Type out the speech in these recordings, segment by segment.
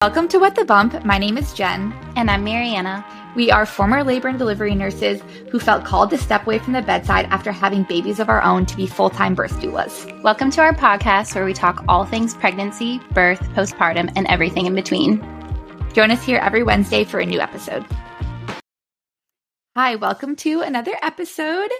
Welcome to What the Bump. My name is Jen. And I'm Mariana. We are former labor and delivery nurses who felt called to step away from the bedside after having babies of our own to be full time birth doulas. Welcome to our podcast where we talk all things pregnancy, birth, postpartum, and everything in between. Join us here every Wednesday for a new episode. Hi, welcome to another episode.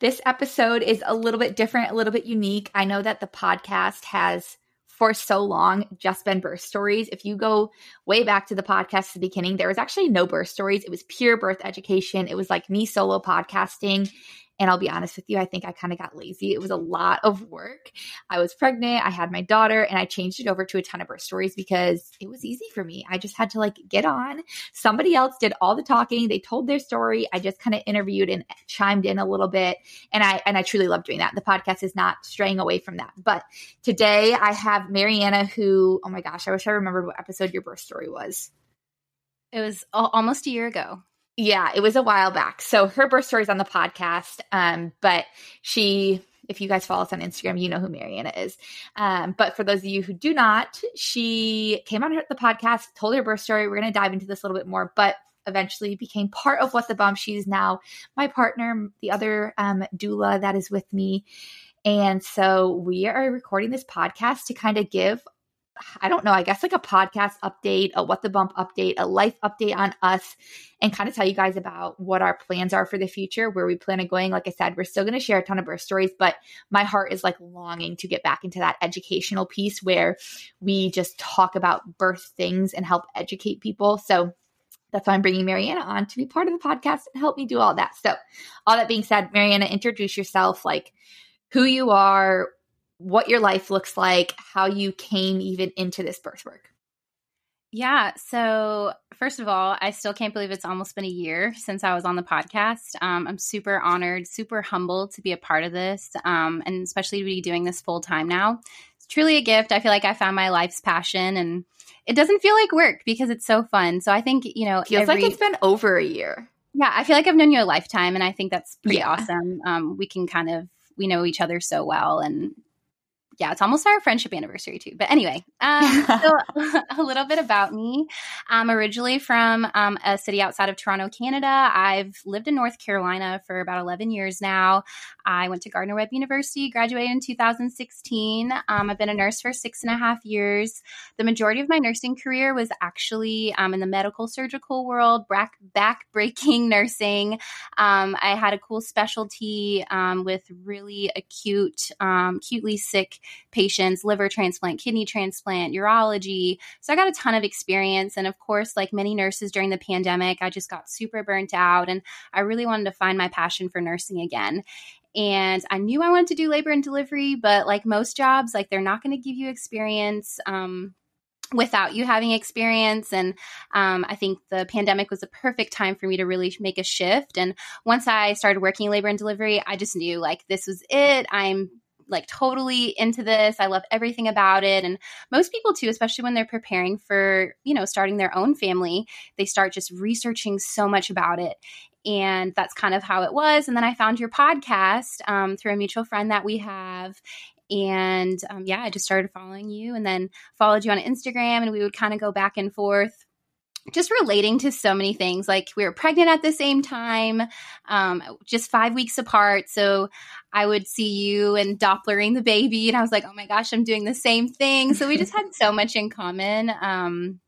This episode is a little bit different, a little bit unique. I know that the podcast has for so long just been birth stories. If you go way back to the podcast at the beginning, there was actually no birth stories. It was pure birth education. It was like me solo podcasting. And I'll be honest with you, I think I kind of got lazy. It was a lot of work. I was pregnant, I had my daughter, and I changed it over to a ton of birth stories because it was easy for me. I just had to like get on. Somebody else did all the talking. They told their story. I just kind of interviewed and chimed in a little bit. And I and I truly love doing that. The podcast is not straying away from that. But today I have Mariana who, oh my gosh, I wish I remembered what episode your birth story was. It was almost a year ago. Yeah, it was a while back. So her birth story is on the podcast. Um, but she, if you guys follow us on Instagram, you know who Mariana is. Um, but for those of you who do not, she came on the podcast, told her birth story. We're going to dive into this a little bit more, but eventually became part of What the Bump. She's now my partner, the other um, doula that is with me. And so we are recording this podcast to kind of give I don't know, I guess like a podcast update, a what the bump update, a life update on us, and kind of tell you guys about what our plans are for the future, where we plan on going. Like I said, we're still going to share a ton of birth stories, but my heart is like longing to get back into that educational piece where we just talk about birth things and help educate people. So that's why I'm bringing Mariana on to be part of the podcast and help me do all that. So, all that being said, Mariana, introduce yourself, like who you are, what your life looks like, how you came even into this birth work. Yeah. So, first of all, I still can't believe it's almost been a year since I was on the podcast. Um, I'm super honored, super humbled to be a part of this, um, and especially to be doing this full time now. It's truly a gift. I feel like I found my life's passion, and it doesn't feel like work because it's so fun. So, I think, you know, it feels every, like it's been over a year. Yeah. I feel like I've known you a lifetime, and I think that's pretty yeah. awesome. Um, we can kind of, we know each other so well, and yeah, it's almost our friendship anniversary too. But anyway, um, so a little bit about me. I'm originally from um, a city outside of Toronto, Canada. I've lived in North Carolina for about 11 years now. I went to Gardner Webb University, graduated in 2016. Um, I've been a nurse for six and a half years. The majority of my nursing career was actually um, in the medical surgical world, back, back breaking nursing. Um, I had a cool specialty um, with really acute, acutely sick patients, liver transplant, kidney transplant, urology. So I got a ton of experience. And of course, like many nurses during the pandemic, I just got super burnt out and I really wanted to find my passion for nursing again. And I knew I wanted to do labor and delivery, but like most jobs, like they're not going to give you experience. Um, without you having experience. And um, I think the pandemic was a perfect time for me to really make a shift. And once I started working labor and delivery, I just knew like this was it. I'm like totally into this. I love everything about it. And most people too, especially when they're preparing for, you know, starting their own family, they start just researching so much about it. And that's kind of how it was. And then I found your podcast um, through a mutual friend that we have. And um, yeah, I just started following you and then followed you on Instagram. And we would kind of go back and forth just relating to so many things. Like we were pregnant at the same time, um, just five weeks apart. So I would see you and Dopplering the baby, and I was like, oh my gosh, I'm doing the same thing. So we just had so much in common. Um,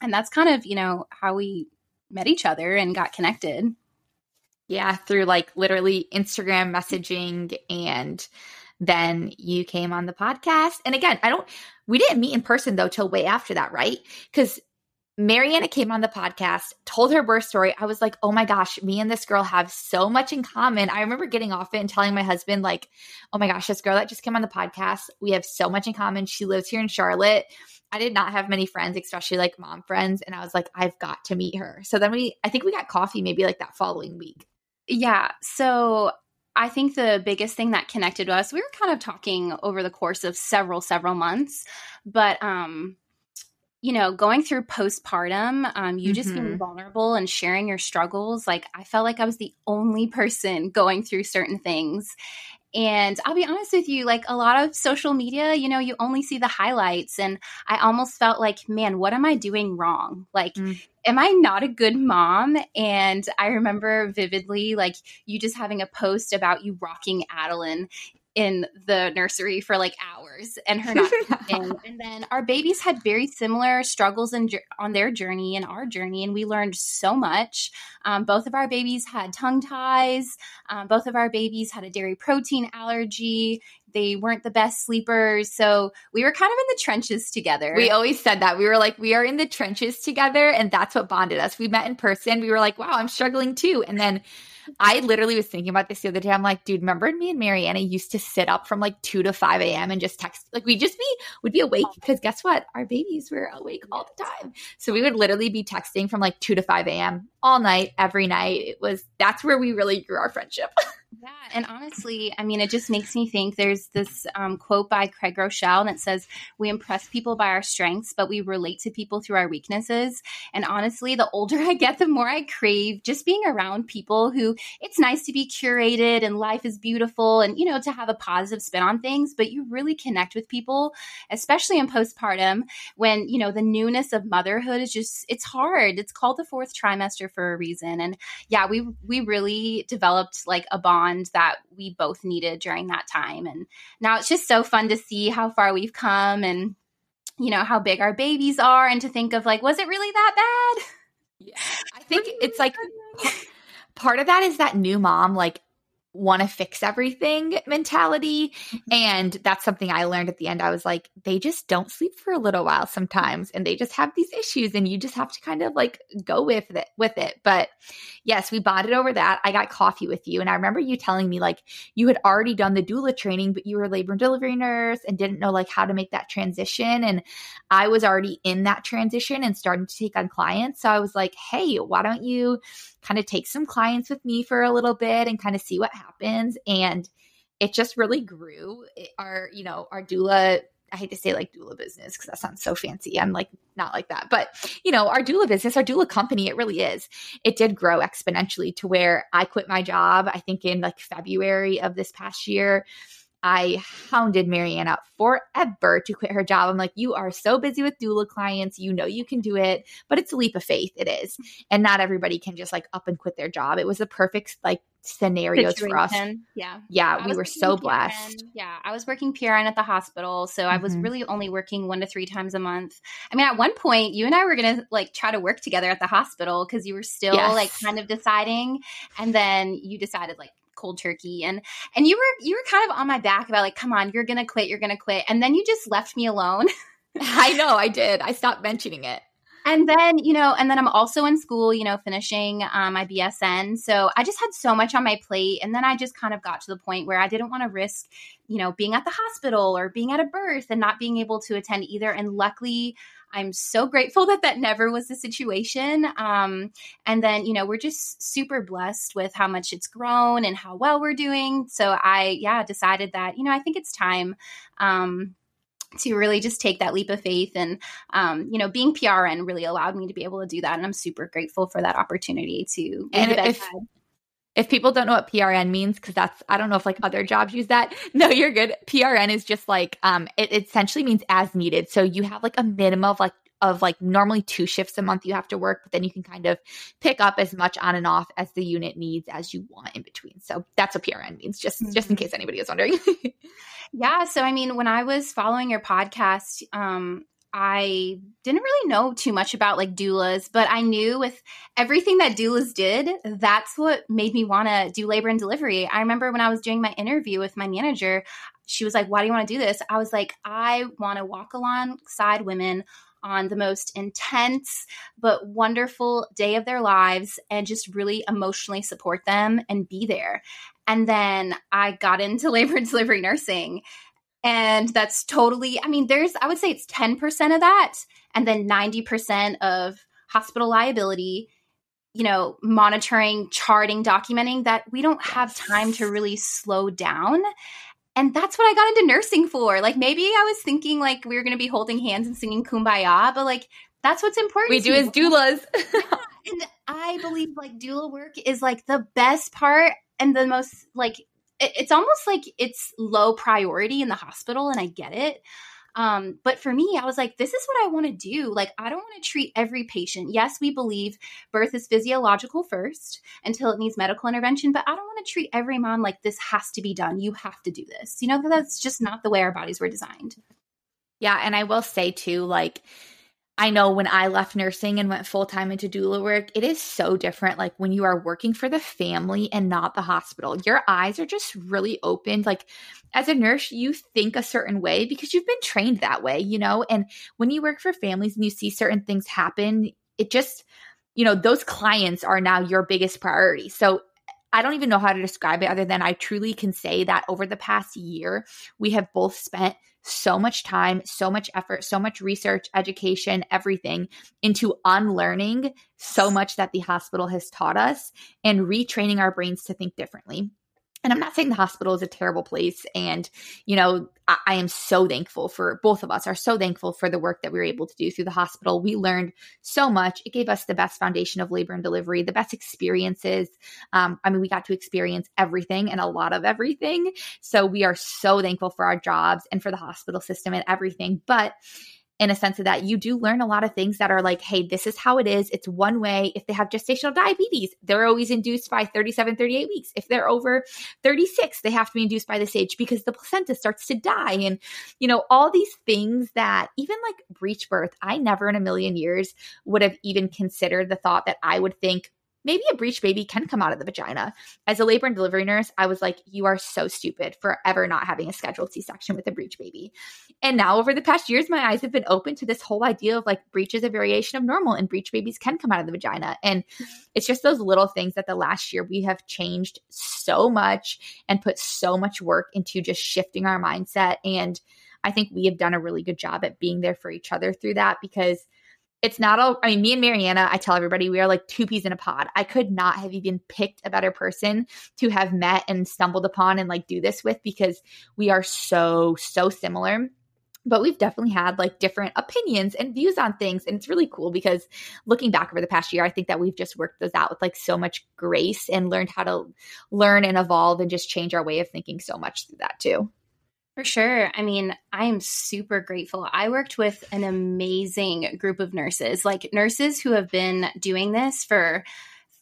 and that's kind of, you know, how we met each other and got connected. Yeah, through like literally Instagram messaging and then you came on the podcast. And again, I don't we didn't meet in person though till way after that, right? Cuz Mariana came on the podcast, told her birth story. I was like, oh my gosh, me and this girl have so much in common. I remember getting off it and telling my husband, like, oh my gosh, this girl that just came on the podcast, we have so much in common. She lives here in Charlotte. I did not have many friends, especially like mom friends. And I was like, I've got to meet her. So then we, I think we got coffee maybe like that following week. Yeah. So I think the biggest thing that connected us, we were kind of talking over the course of several, several months, but, um, you know, going through postpartum, um, you mm-hmm. just being vulnerable and sharing your struggles. Like, I felt like I was the only person going through certain things. And I'll be honest with you, like a lot of social media, you know, you only see the highlights. And I almost felt like, man, what am I doing wrong? Like, mm. am I not a good mom? And I remember vividly, like, you just having a post about you rocking Adeline in the nursery for like hours and her not and then our babies had very similar struggles in, on their journey and our journey, and we learned so much. Um, both of our babies had tongue ties. Um, both of our babies had a dairy protein allergy. They weren't the best sleepers. So we were kind of in the trenches together. We always said that. We were like, we are in the trenches together. And that's what bonded us. We met in person. We were like, wow, I'm struggling too. And then I literally was thinking about this the other day. I'm like, dude, remember me and Mariana used to sit up from like 2 to 5 a.m. and just text. Like we just be, would be awake because guess what? Our babies were awake all the time. So we would literally be texting from like 2 to 5 a.m. all night, every night. It was, that's where we really grew our friendship. Yeah, and honestly, I mean, it just makes me think. There's this um, quote by Craig Groeschel that says, "We impress people by our strengths, but we relate to people through our weaknesses." And honestly, the older I get, the more I crave just being around people who. It's nice to be curated and life is beautiful, and you know to have a positive spin on things. But you really connect with people, especially in postpartum, when you know the newness of motherhood is just it's hard. It's called the fourth trimester for a reason, and yeah, we we really developed like a bond that we both needed during that time. And now it's just so fun to see how far we've come and, you know, how big our babies are and to think of like, was it really that bad? Yeah. I think it's like part of that is that new mom, like, want to fix everything mentality. Mm-hmm. And that's something I learned at the end. I was like, they just don't sleep for a little while sometimes and they just have these issues and you just have to kind of like go with it with it. But yes, we bonded over that. I got coffee with you and I remember you telling me like you had already done the doula training, but you were a labor and delivery nurse and didn't know like how to make that transition. And I was already in that transition and starting to take on clients. So I was like, hey, why don't you kind of take some clients with me for a little bit and kind of see what happens. And it just really grew. It, our, you know, our doula I hate to say like doula business because that sounds so fancy. I'm like not like that. But, you know, our doula business, our doula company, it really is. It did grow exponentially to where I quit my job, I think in like February of this past year. I hounded Mariana forever to quit her job. I'm like, you are so busy with doula clients. You know you can do it, but it's a leap of faith. It is. And not everybody can just like up and quit their job. It was a perfect like scenarios Situation. for us. Yeah. Yeah. we were so blessed. Yeah. I was working PRN at the hospital. So I was mm-hmm. really only working one to three times a month. I mean, at one point, you and I were going to like try to work together at the hospital because you were still yes. like kind of deciding. And then you decided, like, cold turkey and and you were you were kind of on my back about like come on you're gonna quit you're gonna quit and then you just left me alone. I know i did. I stopped mentioning it. And then you know and then i'm also in school you know finishing um, my bsn so i just had so much on my plate and then i just kind of got to the point where i didn't want to risk you know being at the hospital or being at a birth and not being able to attend either and luckily I'm so grateful that that never was the situation. Um, and then, you know, we're just super blessed with how much it's grown and how well we're doing. So I, yeah, decided that, you know, I think it's time. Um, to really just take that leap of faith and um, you know being prn really allowed me to be able to do that and i'm super grateful for that opportunity to and if, if people don't know what PRN means, because that's I don't know if like other jobs use that. No, you're good. PRN is just like um it, it essentially means as needed. So you have like a minimum of like of like normally two shifts a month you have to work, but then you can kind of pick up as much on and off as the unit needs as you want in between. So that's what PRN means, just mm-hmm. just in mm-hmm. case anybody is wondering. yeah. So I mean, when I was following your podcast, um, I didn't really know too much about like doulas, but I knew with everything that doulas did, that's what made me want to do labor and delivery. I remember when I was doing my interview with my manager, she was like, Why do you want to do this? I was like, I want to walk alongside women on the most intense but wonderful day of their lives and just really emotionally support them and be there. And then I got into labor and delivery nursing and that's totally, I mean, there's, I would say it's 10% of that. And then 90% of hospital liability, you know, monitoring, charting, documenting that we don't have time to really slow down. And that's what I got into nursing for. Like maybe I was thinking like we were going to be holding hands and singing kumbaya, but like that's what's important. We do as doulas. and I believe like doula work is like the best part and the most like it's almost like it's low priority in the hospital and I get it. Um, but for me, I was like, this is what I want to do. Like, I don't want to treat every patient. Yes, we believe birth is physiological first until it needs medical intervention, but I don't want to treat every mom like this has to be done. You have to do this. You know, that's just not the way our bodies were designed. Yeah. And I will say too, like, I know when I left nursing and went full time into doula work, it is so different. Like when you are working for the family and not the hospital, your eyes are just really opened. Like as a nurse, you think a certain way because you've been trained that way, you know? And when you work for families and you see certain things happen, it just, you know, those clients are now your biggest priority. So I don't even know how to describe it other than I truly can say that over the past year, we have both spent so much time, so much effort, so much research, education, everything into unlearning so much that the hospital has taught us and retraining our brains to think differently and I'm not saying the hospital is a terrible place. And, you know, I, I, am so thankful for both of us are so thankful for the work that we were able to do through the hospital. We learned so much. It gave us the best foundation of labor and delivery, the best experiences. Um, I mean, we got to experience everything and a lot of everything. So we are so thankful for our jobs and for the hospital system and everything. But in a sense of that you do learn a lot of things that are like, hey, this is how it is. It's one way. If they have gestational diabetes, they're always induced by 37, 38 weeks. If they're over 36, they have to be induced by this age because the placenta starts to die. And, you know, all these things that even like breech birth, I never in a million years would have even considered the thought that I would think, maybe a breech baby can come out of the vagina. As a labor and delivery nurse, I was like, you are so stupid for ever not having a scheduled C section with a breech baby. And now, over the past years, my eyes have been open to this whole idea of like breech is a variation of normal and breech babies can come out of the vagina. And it's just those little things that the last year we have changed so much and put so much work into just shifting our mindset. And I think we have done a really good job at being there for each other through that because it's not all i mean me and mariana i tell everybody we are like two peas in a pod. I could not have even picked a better person to have met and stumbled upon and like do this with because we are so so similar. But we've definitely had like different opinions and views on things and it's really cool because looking back over the past year i think that we've just worked those out with like so much grace and learned how to learn and evolve and just change our way of thinking so much through that too for sure. I mean, I am super grateful. I worked with an amazing group of nurses, like nurses who have been doing this for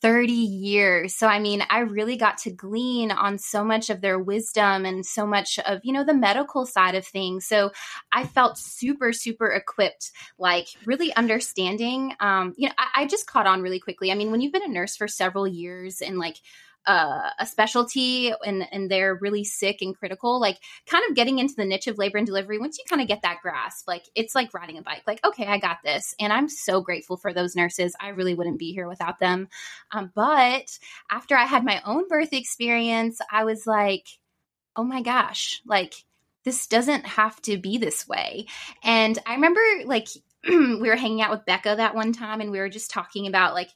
30 years. So, I mean, I really got to glean on so much of their wisdom and so much of, you know, the medical side of things. So, I felt super, super equipped, like really understanding. Um, you know, I, I just caught on really quickly. I mean, when you've been a nurse for several years and like, uh, a specialty and and they're really sick and critical like kind of getting into the niche of labor and delivery once you kind of get that grasp like it's like riding a bike like okay i got this and i'm so grateful for those nurses i really wouldn't be here without them. Um, but after i had my own birth experience i was like oh my gosh like this doesn't have to be this way and i remember like we were hanging out with becca that one time and we were just talking about like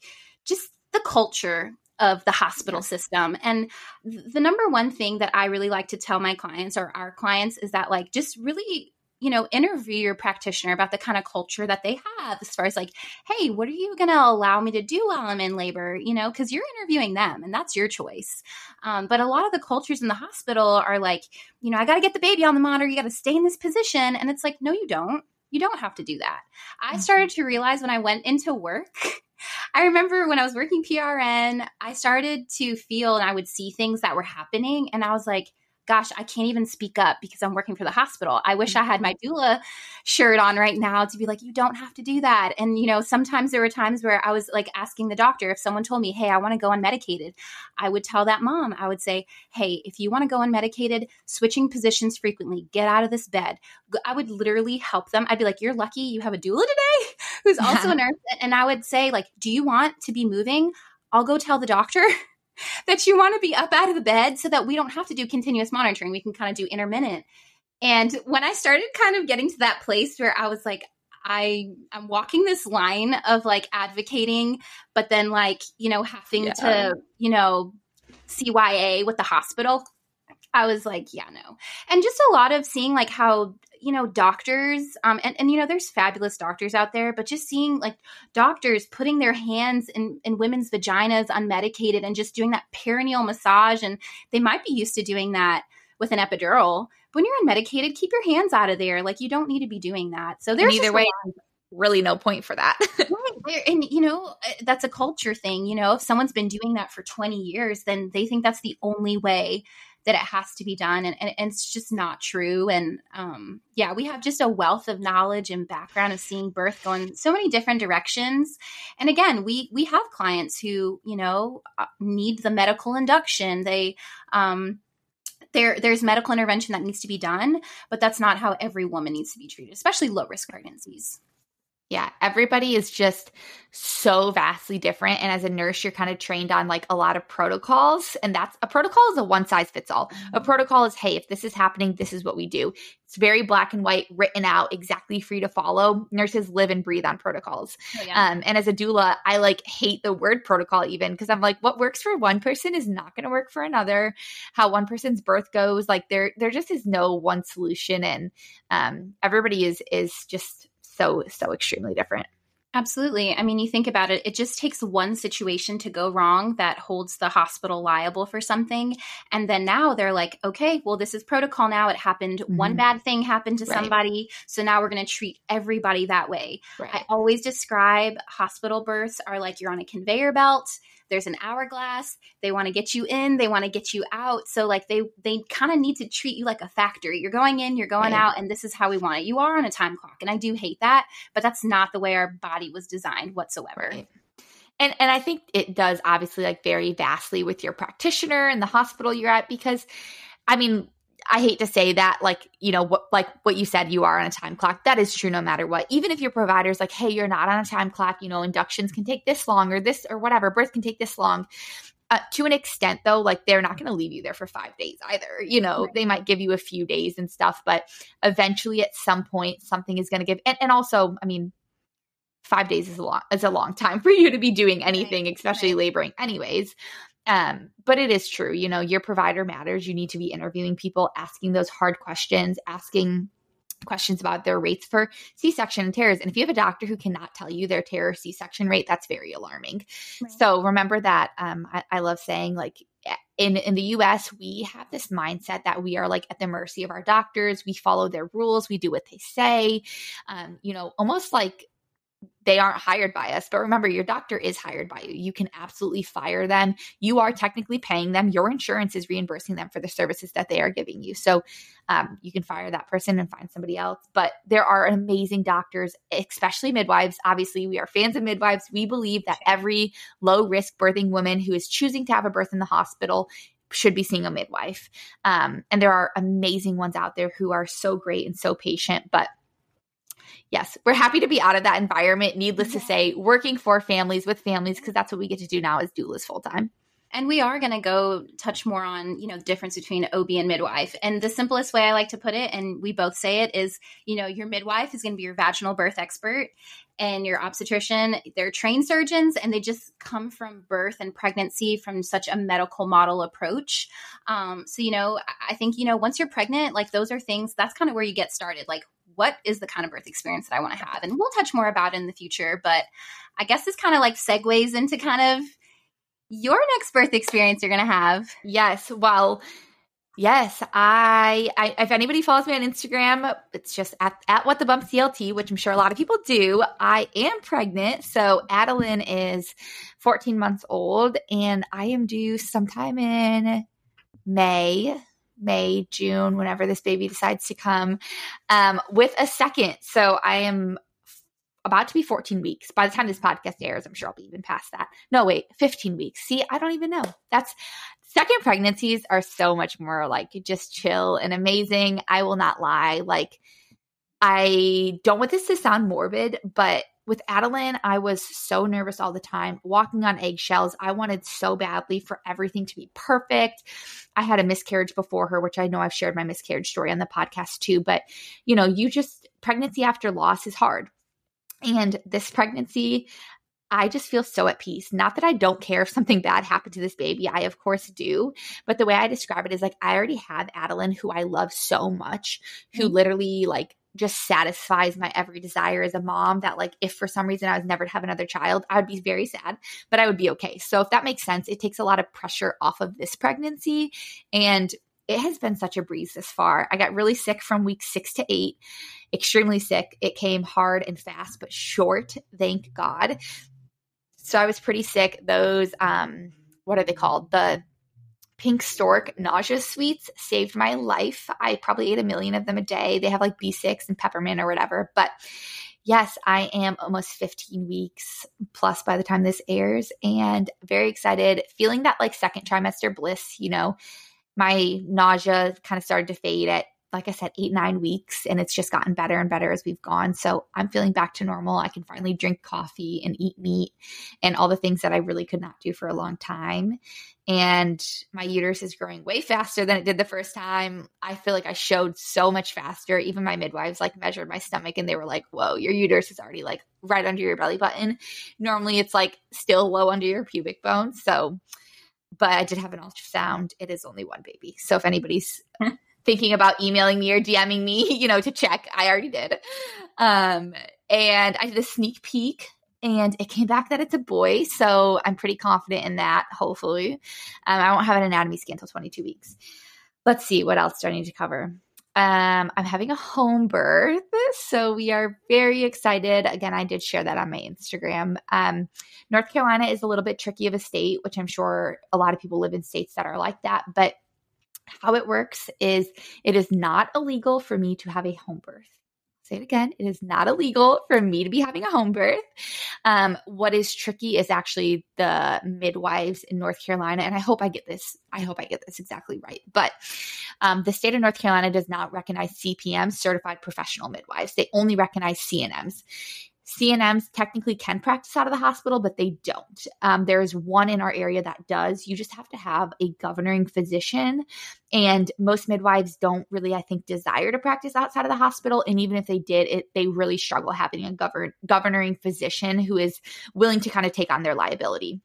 just the culture of the hospital system. And the number one thing that I really like to tell my clients or our clients is that, like, just really you know, interview your practitioner about the kind of culture that they have as far as like, hey, what are you going to allow me to do while I'm in labor? You know, because you're interviewing them and that's your choice. Um, but a lot of the cultures in the hospital are like, you know, I got to get the baby on the monitor. You got to stay in this position. And it's like, no, you don't. You don't have to do that. I mm-hmm. started to realize when I went into work I remember when I was working PRN, I started to feel and I would see things that were happening. And I was like, gosh, I can't even speak up because I'm working for the hospital. I wish I had my mm-hmm. doula shirt on right now to be like, you don't have to do that. And, you know, sometimes there were times where I was like asking the doctor if someone told me, hey, I want to go unmedicated. I would tell that mom, I would say, hey, if you want to go unmedicated, switching positions frequently, get out of this bed. I would literally help them. I'd be like, you're lucky you have a doula today who's also a nurse. And I would say, like, do you want to be moving? I'll go tell the doctor that you want to be up out of the bed so that we don't have to do continuous monitoring. We can kind of do intermittent. And when I started kind of getting to that place where I was like, I I'm walking this line of like advocating, but then like, you know, having yeah. to, you know, CYA with the hospital. I was like, yeah, no. And just a lot of seeing like how you know doctors um and, and you know there's fabulous doctors out there but just seeing like doctors putting their hands in in women's vaginas unmedicated and just doing that perineal massage and they might be used to doing that with an epidural but when you're unmedicated keep your hands out of there like you don't need to be doing that so there's either way really no point for that right. and you know uh, that's a culture thing you know if someone's been doing that for 20 years then they think that's the only way that it has to be done and, and, it's just not true. And um, yeah we have just a wealth of knowledge and background of seeing birth go in so many different directions. And again we we have clients who you know uh, need the medical induction. They um, there, there's medical intervention that needs to be done, but that's not how every woman needs to be treated, especially low risk pregnancies. Yeah, everybody is just so vastly different. And as a nurse, you're kind of trained on like a lot of protocols. And that's a protocol is a one size fits all. A mm-hmm. protocol is, hey, if this is happening, this is what we do. It's very black and white, written out exactly you to follow. Nurses live and breathe on protocols. Oh, yeah. um, and as a doula, I like hate the word protocol even because I'm like, what works for one person is not going to work for another. How one person's birth goes, like there, there just is no one solution. And um, everybody is is just so so extremely different Absolutely. I mean, you think about it, it just takes one situation to go wrong that holds the hospital liable for something. And then now they're like, okay, well, this is protocol now. It happened. Mm-hmm. One bad thing happened to right. somebody. So now we're going to treat everybody that way. Right. I always describe hospital births are like you're on a conveyor belt there's an hourglass they want to get you in they want to get you out so like they they kind of need to treat you like a factory you're going in you're going right. out and this is how we want it you are on a time clock and i do hate that but that's not the way our body was designed whatsoever right. And and I think it does obviously like vary vastly with your practitioner and the hospital you're at because I mean I hate to say that, like, you know, what, like what you said, you are on a time clock. That is true no matter what. Even if your provider's like, hey, you're not on a time clock, you know, inductions can take this long or this or whatever, birth can take this long. Uh, to an extent, though, like they're not going to leave you there for five days either. You know, right. they might give you a few days and stuff, but eventually at some point, something is going to give. And, and also, I mean, five days is a long is a long time for you to be doing anything, right. especially right. laboring, anyways. Um, but it is true, you know, your provider matters. You need to be interviewing people, asking those hard questions, asking questions about their rates for C-section and tears. And if you have a doctor who cannot tell you their tear or C-section rate, that's very alarming. Right. So remember that. Um, I, I love saying like in in the US, we have this mindset that we are like at the mercy of our doctors. We follow their rules. We do what they say. Um, you know, almost like they aren't hired by us. But remember, your doctor is hired by you. You can absolutely fire them. You are technically paying them. Your insurance is reimbursing them for the services that they are giving you. So um, you can fire that person and find somebody else. But there are amazing doctors, especially midwives. Obviously, we are fans of midwives. We believe that every low risk birthing woman who is choosing to have a birth in the hospital should be seeing a midwife. Um, and there are amazing ones out there who are so great and so patient. But yes, we're happy to be out of that environment. Needless to say, working for families with families because that's what we get to do now as doulas full time. And we are going to go touch more on, you know, the difference between OB and midwife. And the simplest way I like to put it, and we both say it, is, you know, your midwife is going to be your vaginal birth expert and your obstetrician, they're trained surgeons and they just come from birth and pregnancy from such a medical model approach. Um, so, you know, I think, you know, once you're pregnant, like those are things, that's kind of where you get started. Like, what is the kind of birth experience that I want to have? And we'll touch more about in the future, but I guess this kind of like segues into kind of your next birth experience you're going to have. Yes. Well, yes, I, I, if anybody follows me on Instagram, it's just at, at what the bump CLT, which I'm sure a lot of people do. I am pregnant. So Adeline is 14 months old and I am due sometime in May May, June, whenever this baby decides to come, um, with a second. So I am about to be 14 weeks. By the time this podcast airs, I'm sure I'll be even past that. No, wait, 15 weeks. See, I don't even know. That's second pregnancies are so much more like just chill and amazing. I will not lie. Like, I don't want this to sound morbid, but with Adeline, I was so nervous all the time, walking on eggshells. I wanted so badly for everything to be perfect. I had a miscarriage before her, which I know I've shared my miscarriage story on the podcast too. But, you know, you just, pregnancy after loss is hard. And this pregnancy, I just feel so at peace. Not that I don't care if something bad happened to this baby. I, of course, do. But the way I describe it is like, I already have Adeline, who I love so much, who mm-hmm. literally, like, just satisfies my every desire as a mom that like if for some reason I was never to have another child, I would be very sad, but I would be okay. So if that makes sense, it takes a lot of pressure off of this pregnancy and it has been such a breeze this far. I got really sick from week 6 to 8, extremely sick. It came hard and fast but short, thank God. So I was pretty sick. Those um what are they called? The Pink Stork nausea sweets saved my life. I probably ate a million of them a day. They have like B6 and peppermint or whatever. But yes, I am almost 15 weeks plus by the time this airs and very excited, feeling that like second trimester bliss. You know, my nausea kind of started to fade at like I said, eight, nine weeks, and it's just gotten better and better as we've gone. So I'm feeling back to normal. I can finally drink coffee and eat meat and all the things that I really could not do for a long time. And my uterus is growing way faster than it did the first time. I feel like I showed so much faster. Even my midwives like measured my stomach and they were like, whoa, your uterus is already like right under your belly button. Normally it's like still low under your pubic bone. So, but I did have an ultrasound. It is only one baby. So if anybody's thinking about emailing me or DMing me, you know, to check. I already did. Um, and I did a sneak peek and it came back that it's a boy. So I'm pretty confident in that, hopefully. Um, I won't have an anatomy scan until 22 weeks. Let's see what else do I need to cover. Um, I'm having a home birth, so we are very excited. Again, I did share that on my Instagram. Um, North Carolina is a little bit tricky of a state, which I'm sure a lot of people live in states that are like that. But how it works is it is not illegal for me to have a home birth. Say it again. It is not illegal for me to be having a home birth. Um, what is tricky is actually the midwives in North Carolina, and I hope I get this. I hope I get this exactly right. But um, the state of North Carolina does not recognize CPMs, certified professional midwives. They only recognize CNMs. CNMs technically can practice out of the hospital, but they don't. Um, there is one in our area that does. You just have to have a governing physician. And most midwives don't really, I think, desire to practice outside of the hospital. And even if they did, it they really struggle having a govern governing physician who is willing to kind of take on their liability.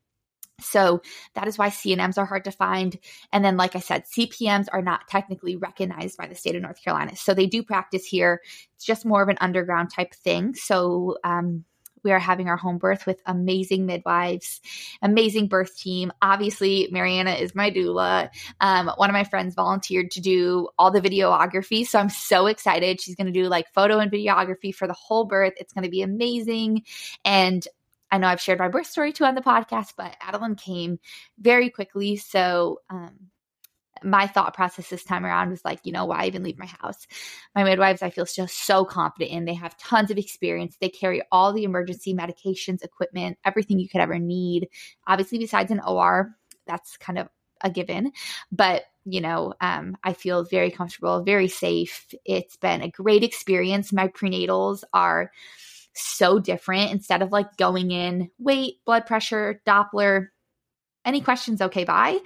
So that is why CNMs are hard to find. And then, like I said, CPMs are not technically recognized by the state of North Carolina. So they do practice here. It's just more of an underground type thing. So, um, we are having our home birth with amazing midwives, amazing birth team. Obviously, Mariana is my doula. Um, one of my friends volunteered to do all the videography. So I'm so excited. She's going to do like photo and videography for the whole birth. It's going to be amazing. And I know I've shared my birth story too on the podcast, but Adeline came very quickly. So, um, my thought process this time around was like, you know, why even leave my house? My midwives, I feel just so confident in. They have tons of experience. They carry all the emergency medications, equipment, everything you could ever need. Obviously, besides an OR, that's kind of a given. But, you know, um, I feel very comfortable, very safe. It's been a great experience. My prenatals are so different instead of like going in, weight, blood pressure, Doppler, any questions, okay, bye.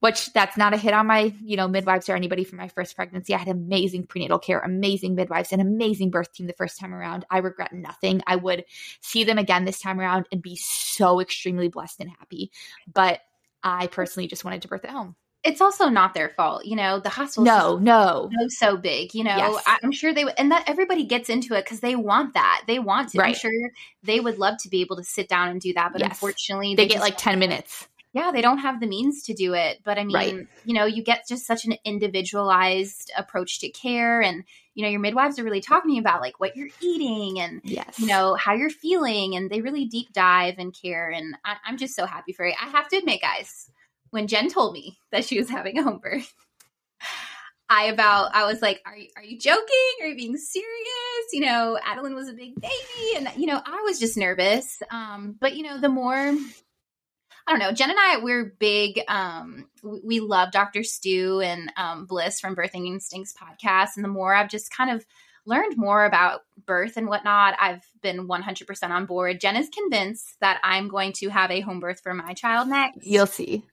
Which that's not a hit on my, you know, midwives or anybody from my first pregnancy. I had amazing prenatal care, amazing midwives, an amazing birth team the first time around. I regret nothing. I would see them again this time around and be so extremely blessed and happy. But I personally just wanted to birth at home it's also not their fault, you know. The hospital, no, no, so, so big, you know. Yes. I'm sure they would, and that everybody gets into it because they want that. They want to. Right. I'm sure they would love to be able to sit down and do that, but yes. unfortunately, they, they get like ten minutes. Yeah, they don't have the means to do it. But I mean, right. you know, you get just such an individualized approach to care, and you know, your midwives are really talking about like what you're eating and yes. you know how you're feeling, and they really deep dive and care. And I, I'm just so happy for you. I have to admit, guys when Jen told me that she was having a home birth, I about I was like, are you are you joking? Are you being serious? You know, Adeline was a big baby, and you know, I was just nervous. Um, but you know, the more I don't know, Jen and I we're big. Um, we, we love Dr. Stu and um, Bliss from Birthing Instincts podcast, and the more I've just kind of learned more about birth and whatnot, I've been 100% on board. Jen is convinced that I'm going to have a home birth for my child next. You'll see.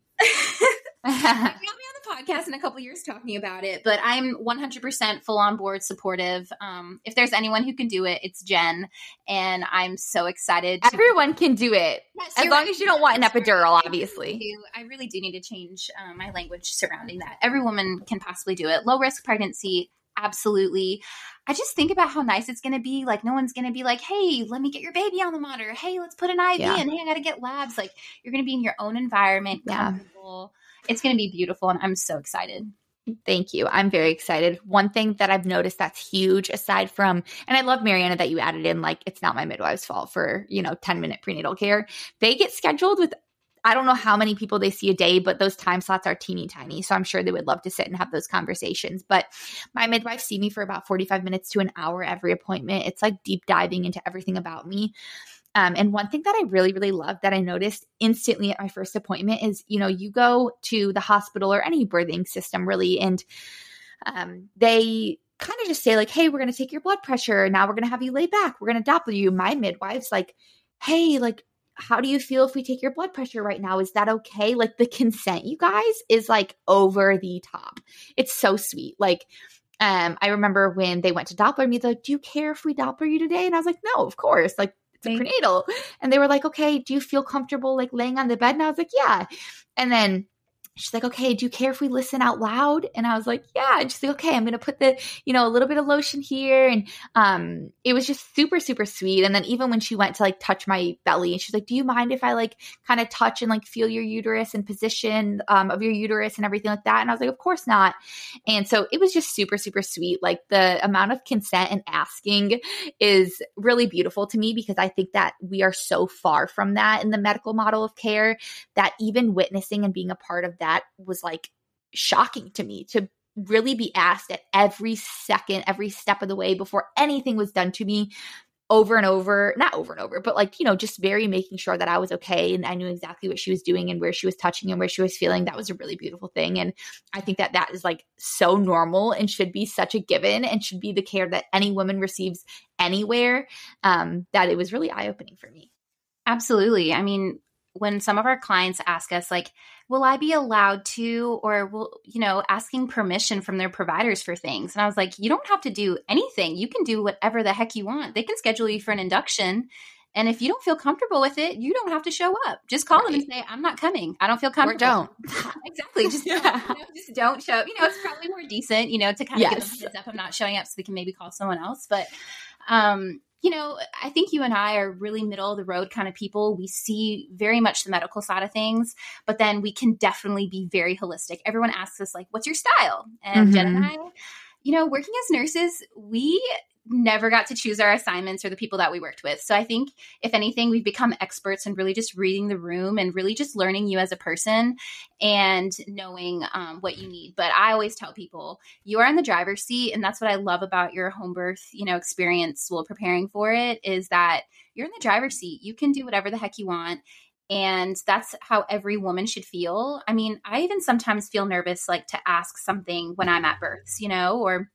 me on the podcast in a couple years talking about it, but I'm 100% full on board supportive. Um, if there's anyone who can do it, it's Jen, and I'm so excited. To- Everyone can do it, yes, as long right. as you don't want an epidural. Obviously, I really do need to change uh, my language surrounding that. Every woman can possibly do it. Low risk pregnancy, absolutely. I just think about how nice it's going to be. Like, no one's going to be like, hey, let me get your baby on the monitor. Hey, let's put an IV yeah. in. Hey, I got to get labs. Like, you're going to be in your own environment, yeah. It's going to be beautiful. And I'm so excited. Thank you. I'm very excited. One thing that I've noticed that's huge, aside from, and I love Mariana that you added in, like, it's not my midwife's fault for, you know, 10 minute prenatal care. They get scheduled with I don't know how many people they see a day, but those time slots are teeny tiny. So I'm sure they would love to sit and have those conversations. But my midwife see me for about 45 minutes to an hour every appointment. It's like deep diving into everything about me. Um, and one thing that I really, really love that I noticed instantly at my first appointment is, you know, you go to the hospital or any birthing system really, and um, they kind of just say like, "Hey, we're going to take your blood pressure. Now we're going to have you lay back. We're going to Doppler you." My midwife's like, "Hey, like how do you feel if we take your blood pressure right now? Is that okay? Like the consent, you guys, is like over the top. It's so sweet. Like, um, I remember when they went to Doppler me, they're like, Do you care if we Doppler you today? And I was like, No, of course. Like, it's a prenatal. And they were like, Okay, do you feel comfortable like laying on the bed? And I was like, Yeah. And then she's like, okay, do you care if we listen out loud? And I was like, yeah. And she's like, okay, I'm going to put the, you know, a little bit of lotion here. And um, it was just super, super sweet. And then even when she went to like touch my belly and she's like, do you mind if I like kind of touch and like feel your uterus and position um, of your uterus and everything like that? And I was like, of course not. And so it was just super, super sweet. Like the amount of consent and asking is really beautiful to me because I think that we are so far from that in the medical model of care that even witnessing and being a part of that that was like shocking to me to really be asked at every second, every step of the way before anything was done to me over and over, not over and over, but like, you know, just very making sure that I was okay and I knew exactly what she was doing and where she was touching and where she was feeling. That was a really beautiful thing. And I think that that is like so normal and should be such a given and should be the care that any woman receives anywhere. Um, that it was really eye opening for me. Absolutely. I mean, when some of our clients ask us like will i be allowed to or will you know asking permission from their providers for things? And i was like you don't have to do anything. You can do whatever the heck you want. They can schedule you for an induction. And if you don't feel comfortable with it you don't have to show up. Just call right. them and say i'm not coming. I don't feel comfortable or don't. Exactly. Just, yeah. you know, just don't show you know it's probably more decent you know to kind of yes. give them heads up i'm not showing up so they can maybe call someone else. But um you know, I think you and I are really middle of the road kind of people. We see very much the medical side of things, but then we can definitely be very holistic. Everyone asks us, like, what's your style? And mm-hmm. Jen and I, you know, working as nurses, we never got to choose our assignments or the people that we worked with. So I think, if anything, we've become experts in really just reading the room and really just learning you as a person and knowing um, what you need. But I always tell people you are in the driver's seat, and that's what I love about your home birth, you know, experience while preparing for it is that you're in the driver's seat. You can do whatever the heck you want. And that's how every woman should feel. I mean, I even sometimes feel nervous, like to ask something when I'm at births, you know, or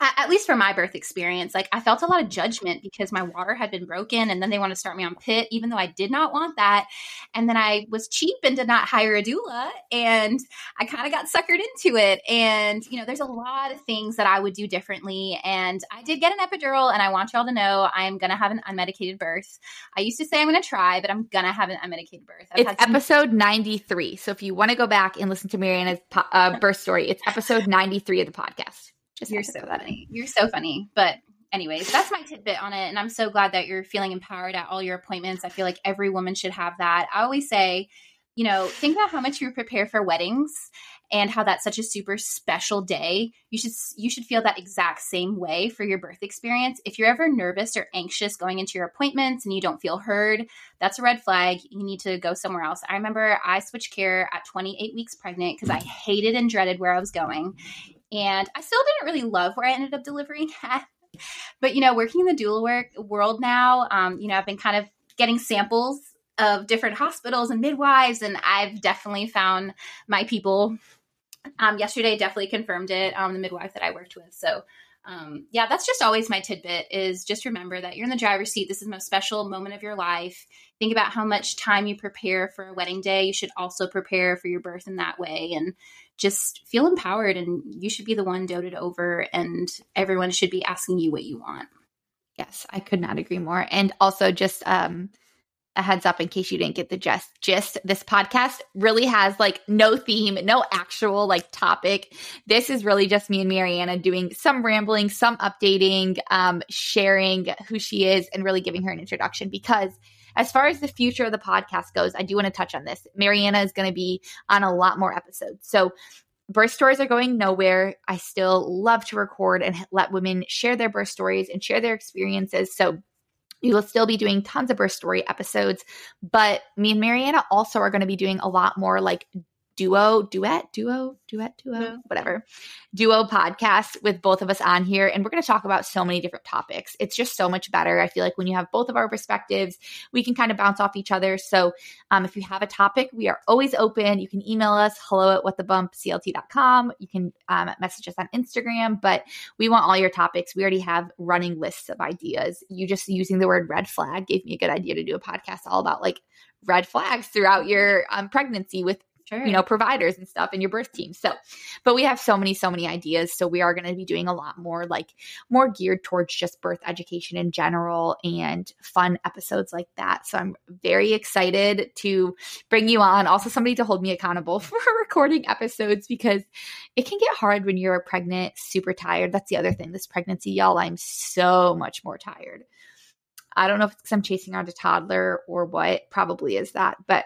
at least for my birth experience, like I felt a lot of judgment because my water had been broken and then they want to start me on pit, even though I did not want that. And then I was cheap and did not hire a doula and I kind of got suckered into it. And, you know, there's a lot of things that I would do differently. And I did get an epidural and I want y'all to know I'm going to have an unmedicated birth. I used to say I'm going to try, but I'm going to have an unmedicated birth. I've it's some- episode 93. So if you want to go back and listen to Mariana's po- uh, birth story, it's episode 93 of the podcast. Just you're so funny. You're so funny. But anyways, that's my tidbit on it. And I'm so glad that you're feeling empowered at all your appointments. I feel like every woman should have that. I always say, you know, think about how much you prepare for weddings and how that's such a super special day. You should you should feel that exact same way for your birth experience. If you're ever nervous or anxious going into your appointments and you don't feel heard, that's a red flag. You need to go somewhere else. I remember I switched care at 28 weeks pregnant because I hated and dreaded where I was going. And I still didn't really love where I ended up delivering at. But, you know, working in the doula work world now, um, you know, I've been kind of getting samples of different hospitals and midwives, and I've definitely found my people. Um, yesterday definitely confirmed it, um, the midwife that I worked with. So um, yeah, that's just always my tidbit is just remember that you're in the driver's seat. This is the most special moment of your life. Think about how much time you prepare for a wedding day. You should also prepare for your birth in that way and just feel empowered and you should be the one doted over and everyone should be asking you what you want. Yes, I could not agree more. And also just um a heads up in case you didn't get the gist. Just this podcast really has like no theme, no actual like topic. This is really just me and Mariana doing some rambling, some updating, um, sharing who she is, and really giving her an introduction. Because as far as the future of the podcast goes, I do want to touch on this. Mariana is going to be on a lot more episodes. So birth stories are going nowhere. I still love to record and let women share their birth stories and share their experiences. So we will still be doing tons of birth story episodes, but me and Mariana also are going to be doing a lot more like duo, duet, duo, duet, duo, yeah. whatever, duo podcast with both of us on here. And we're going to talk about so many different topics. It's just so much better. I feel like when you have both of our perspectives, we can kind of bounce off each other. So um, if you have a topic, we are always open. You can email us hello at whatthebumpclt.com. You can um, message us on Instagram, but we want all your topics. We already have running lists of ideas. You just using the word red flag gave me a good idea to do a podcast all about like red flags throughout your um, pregnancy with sure. you know, providers and stuff in your birth team. So, but we have so many, so many ideas. So we are going to be doing a lot more like more geared towards just birth education in general and fun episodes like that. So I'm very excited to bring you on. Also, somebody to hold me accountable for recording episodes because it can get hard when you're pregnant, super tired. That's the other thing. This pregnancy, y'all, I'm so much more tired. I don't know if it's because I'm chasing around a toddler or what. Probably is that, but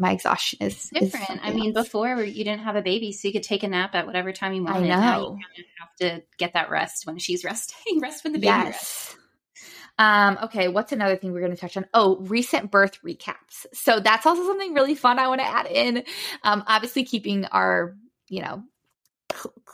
my exhaustion is different. Is I mean, else. before you didn't have a baby, so you could take a nap at whatever time you wanted. I know. Now you kind of have to get that rest when she's resting, rest when the baby yes. rests. Um, okay, what's another thing we're going to touch on? Oh, recent birth recaps. So that's also something really fun I want to add in. Um, obviously, keeping our, you know,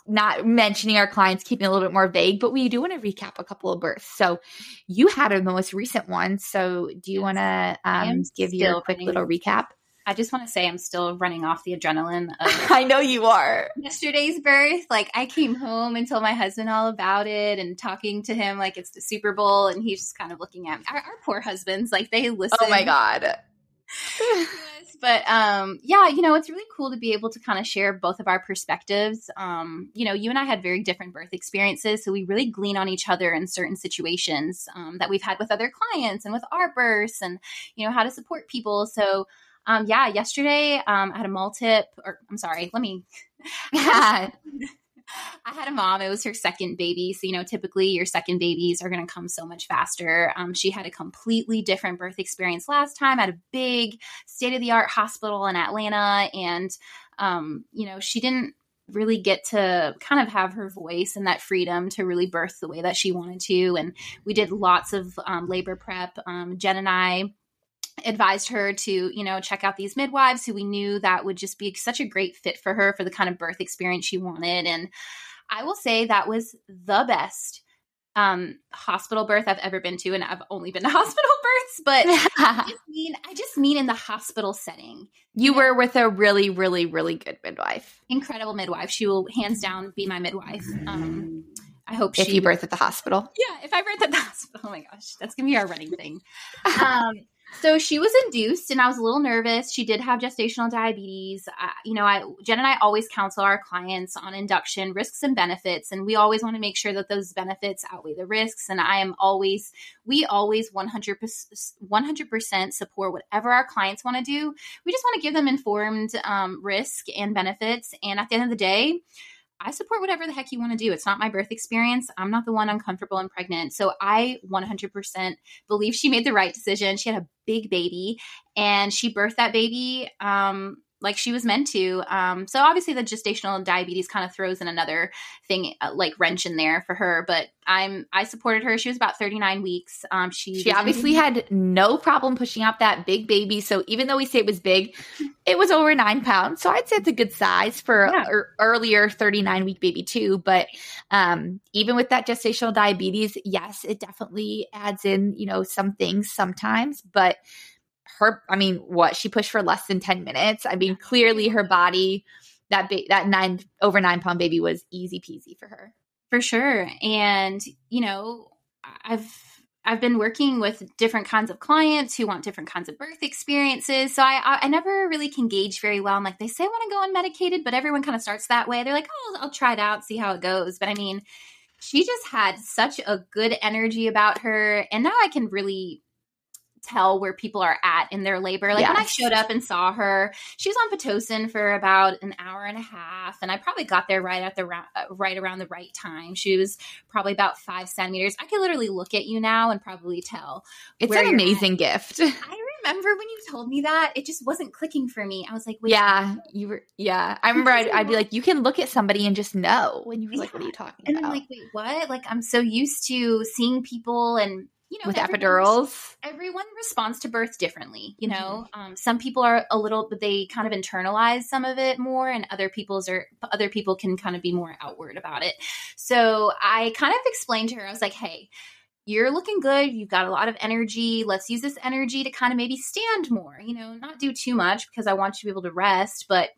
not mentioning our clients, keeping a little bit more vague, but we do want to recap a couple of births. So you had a most recent one. So do you yes. want to um, give your quick little recap? I just want to say I'm still running off the adrenaline. I know you are. Yesterday's birth, like I came home and told my husband all about it and talking to him like it's the Super Bowl, and he's just kind of looking at me. Our, our poor husbands, like they listen. Oh my god. but um yeah you know it's really cool to be able to kind of share both of our perspectives um you know you and i had very different birth experiences so we really glean on each other in certain situations um, that we've had with other clients and with our births and you know how to support people so um, yeah, yesterday um, I had a multip, or I'm sorry, let me. I had a mom. It was her second baby. So, you know, typically your second babies are going to come so much faster. Um, she had a completely different birth experience last time at a big state of the art hospital in Atlanta. And, um, you know, she didn't really get to kind of have her voice and that freedom to really birth the way that she wanted to. And we did lots of um, labor prep. Um, Jen and I advised her to you know check out these midwives who we knew that would just be such a great fit for her for the kind of birth experience she wanted and i will say that was the best um, hospital birth I've ever been to, and I've only been to hospital births, but I just mean I just mean in the hospital setting. You were with a really, really, really good midwife. Incredible midwife. She will hands down be my midwife. Um, I hope if she, you birth at the hospital. Yeah, if I birth at the hospital. Oh my gosh, that's gonna be our running thing. Um, so she was induced, and I was a little nervous. She did have gestational diabetes. Uh, you know, I Jen and I always counsel our clients on induction risks and benefits, and we always want to make sure that those benefits outweigh the risks. And I am always, we always 100 percent support whatever our clients want to do. We just want to give them informed um, risk and benefits. And at the end of the day, I support whatever the heck you want to do. It's not my birth experience. I'm not the one uncomfortable and pregnant. So I 100% believe she made the right decision. She had a big baby and she birthed that baby um, like she was meant to. Um, so obviously the gestational diabetes kind of throws in another thing uh, like wrench in there for her. But I'm I supported her. She was about 39 weeks. Um, she she obviously had no problem pushing out that big baby. So even though we say it was big, it was over nine pounds. So I'd say it's a good size for yeah. er, earlier 39 week baby too. But um, even with that gestational diabetes, yes, it definitely adds in you know some things sometimes, but her i mean what she pushed for less than 10 minutes i mean clearly her body that ba- that nine over nine pound baby was easy peasy for her For sure. And, you know, I've I've been working with different kinds of clients who want different kinds of birth experiences. So I, I never really can gauge very well. I'm like, they say I want to go unmedicated, but everyone kind of starts that way. They're like, oh, I'll try it out, see how it goes. But I mean, she just had such a good energy about her. And now I can really tell where people are at in their labor. Like yes. when I showed up and saw her, she was on pitocin for about an hour and a half, and I probably got there right at the uh, right around the right time. She was probably about five centimeters. I could literally look at you now and probably tell. It's an amazing at. gift. I remember when you told me that it just wasn't clicking for me. I was like, yeah, you were, yeah. I remember I'd, I'd, be like, you can look at somebody and just know when you were yeah. like, what are you talking and about? And I'm like, wait, what? Like, I'm so used to seeing people and you know with epidurals? everyone responds to birth differently you know? Mm-hmm. um, some people are a little but they kind of internalize some of it more and other people's are other people can kind of be more outward about it. So i kind of explained to her i was like hey you're looking good you've got a lot of energy let's use this energy to kind of maybe stand more you know not do too much because i want you to be able to rest but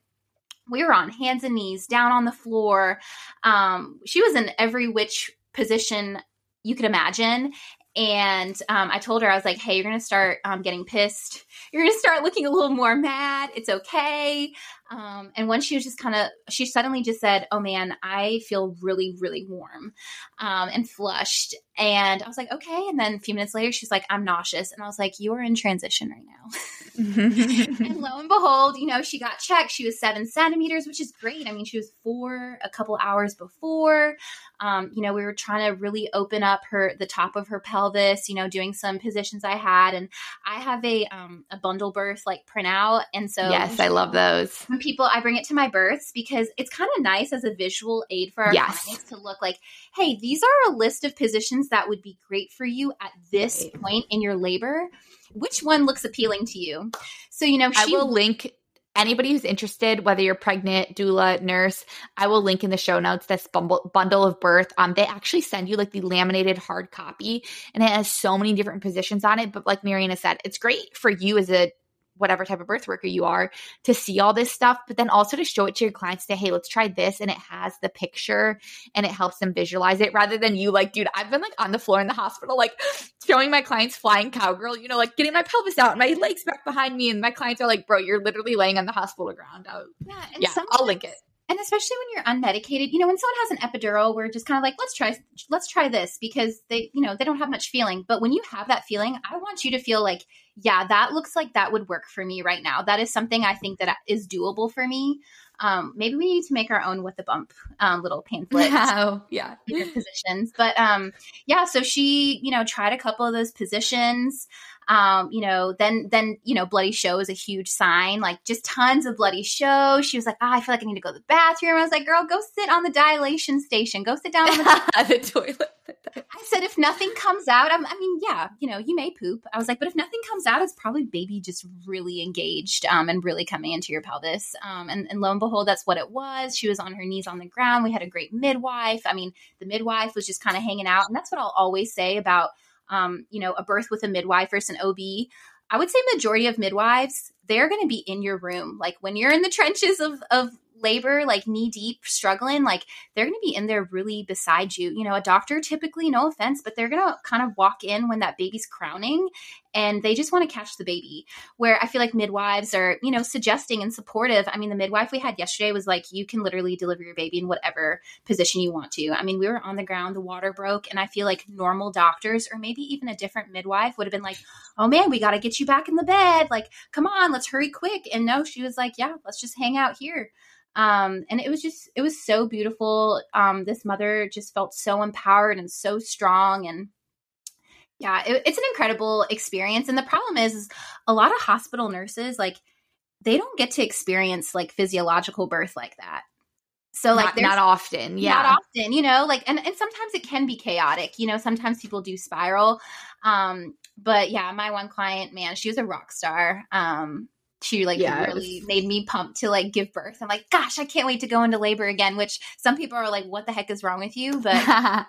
we were on hands and knees down on the floor. Um, she was in every which position you could imagine and um, I told her, I was like, hey, you're going to start um, getting pissed. You're going to start looking a little more mad. It's okay. Um, and when she was just kind of, she suddenly just said, "Oh man, I feel really, really warm um, and flushed." And I was like, "Okay." And then a few minutes later, she's like, "I'm nauseous," and I was like, "You are in transition right now." and lo and behold, you know, she got checked. She was seven centimeters, which is great. I mean, she was four a couple hours before. Um, you know, we were trying to really open up her the top of her pelvis. You know, doing some positions I had, and I have a um, a bundle birth like printout, and so yes, I love those people, I bring it to my births because it's kind of nice as a visual aid for our yes. clients to look like, hey, these are a list of positions that would be great for you at this point in your labor. Which one looks appealing to you? So, you know, she I will link anybody who's interested, whether you're pregnant, doula, nurse, I will link in the show notes this bundle, bundle of birth. Um, they actually send you like the laminated hard copy, and it has so many different positions on it. But like Mariana said, it's great for you as a whatever type of birth worker you are to see all this stuff, but then also to show it to your clients to, hey, let's try this. And it has the picture and it helps them visualize it rather than you like, dude, I've been like on the floor in the hospital, like showing my clients flying cowgirl, you know, like getting my pelvis out and my legs back behind me. And my clients are like, bro, you're literally laying on the hospital ground. Out. Yeah. yeah I'll link it and especially when you're unmedicated you know when someone has an epidural we're just kind of like let's try let's try this because they you know they don't have much feeling but when you have that feeling i want you to feel like yeah that looks like that would work for me right now that is something i think that is doable for me um, maybe we need to make our own with the bump um, little pamphlet. Oh, yeah. Positions. But um, yeah, so she, you know, tried a couple of those positions. Um, you know, then then you know, bloody show is a huge sign. Like just tons of bloody show. She was like, oh, I feel like I need to go to the bathroom. I was like, girl, go sit on the dilation station. Go sit down on the, the toilet. I said, if nothing comes out, I'm, i mean, yeah, you know, you may poop. I was like, but if nothing comes out, it's probably baby just really engaged um, and really coming into your pelvis. Um, and, and lo and behold, that's what it was. She was on her knees on the ground. We had a great midwife. I mean, the midwife was just kind of hanging out. And that's what I'll always say about um, you know, a birth with a midwife versus an OB, I would say majority of midwives, they're going to be in your room. Like when you're in the trenches of, of labor, like knee deep, struggling, like they're going to be in there really beside you. You know, a doctor typically, no offense, but they're going to kind of walk in when that baby's crowning and they just want to catch the baby. Where I feel like midwives are, you know, suggesting and supportive. I mean, the midwife we had yesterday was like, you can literally deliver your baby in whatever position you want to. I mean, we were on the ground, the water broke, and I feel like normal doctors or maybe even a different midwife would have been like, oh man, we got to get you back in the bed. Like, come on, let's hurry quick. And no, she was like, yeah, let's just hang out here. Um, and it was just, it was so beautiful. Um, this mother just felt so empowered and so strong. And yeah, it, it's an incredible experience. And the problem is, is a lot of hospital nurses, like, they don't get to experience like physiological birth like that. So like not, not, often, yeah, not often, you know, like and and sometimes it can be chaotic, you know. Sometimes people do spiral, um, but yeah, my one client, man, she was a rock star. Um, she like really made me pumped to like give birth. I'm like, gosh, I can't wait to go into labor again. Which some people are like, what the heck is wrong with you? But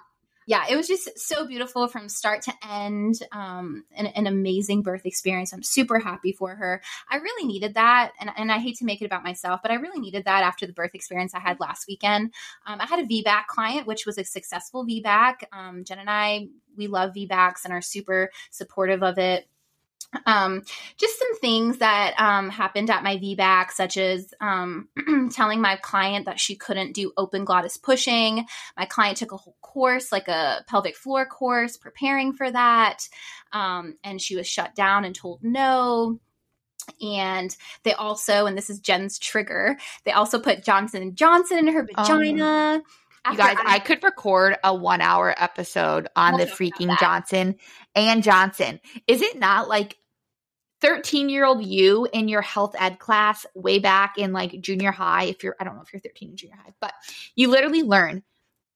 yeah, it was just so beautiful from start to end. Um, an, an, amazing birth experience. I'm super happy for her. I really needed that, and, and I hate to make it about myself, but I really needed that after the birth experience I had last weekend. Um, I had a VBAC client, which was a successful VBAC. Um, Jen and I, we love VBACs and are super supportive of it um, just some things that um, happened at my VBAC, such as um, telling my client that she couldn't do open glottis pushing. My client took a whole course, like a pelvic floor course, preparing for that, um, and she was shut down and told no. And they also, and this is Jen's trigger, they also put Johnson and Johnson in her oh. You guys, I, I, could record a one hour episode on the freaking Johnson and Johnson. Is it not like 13 year old you in your health ed class way back in like junior high, if you're, I don't know if you're 13 in junior high, but you literally learn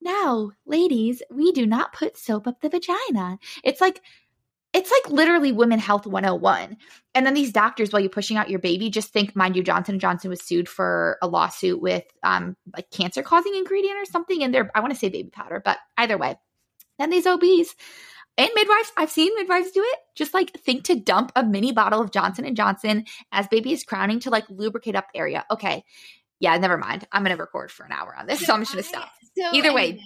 now, ladies, we do not put soap up the vagina. It's like, it's like literally women health 101 and then these doctors while you're pushing out your baby just think mind you johnson & johnson was sued for a lawsuit with um like cancer causing ingredient or something in their i want to say baby powder but either way then these obs and midwives i've seen midwives do it. Just like think to dump a mini bottle of johnson and johnson as baby is crowning to like lubricate up the area. Okay yeah never mind. I'm gonna record for an hour on this so i'm just gonna stop. So either way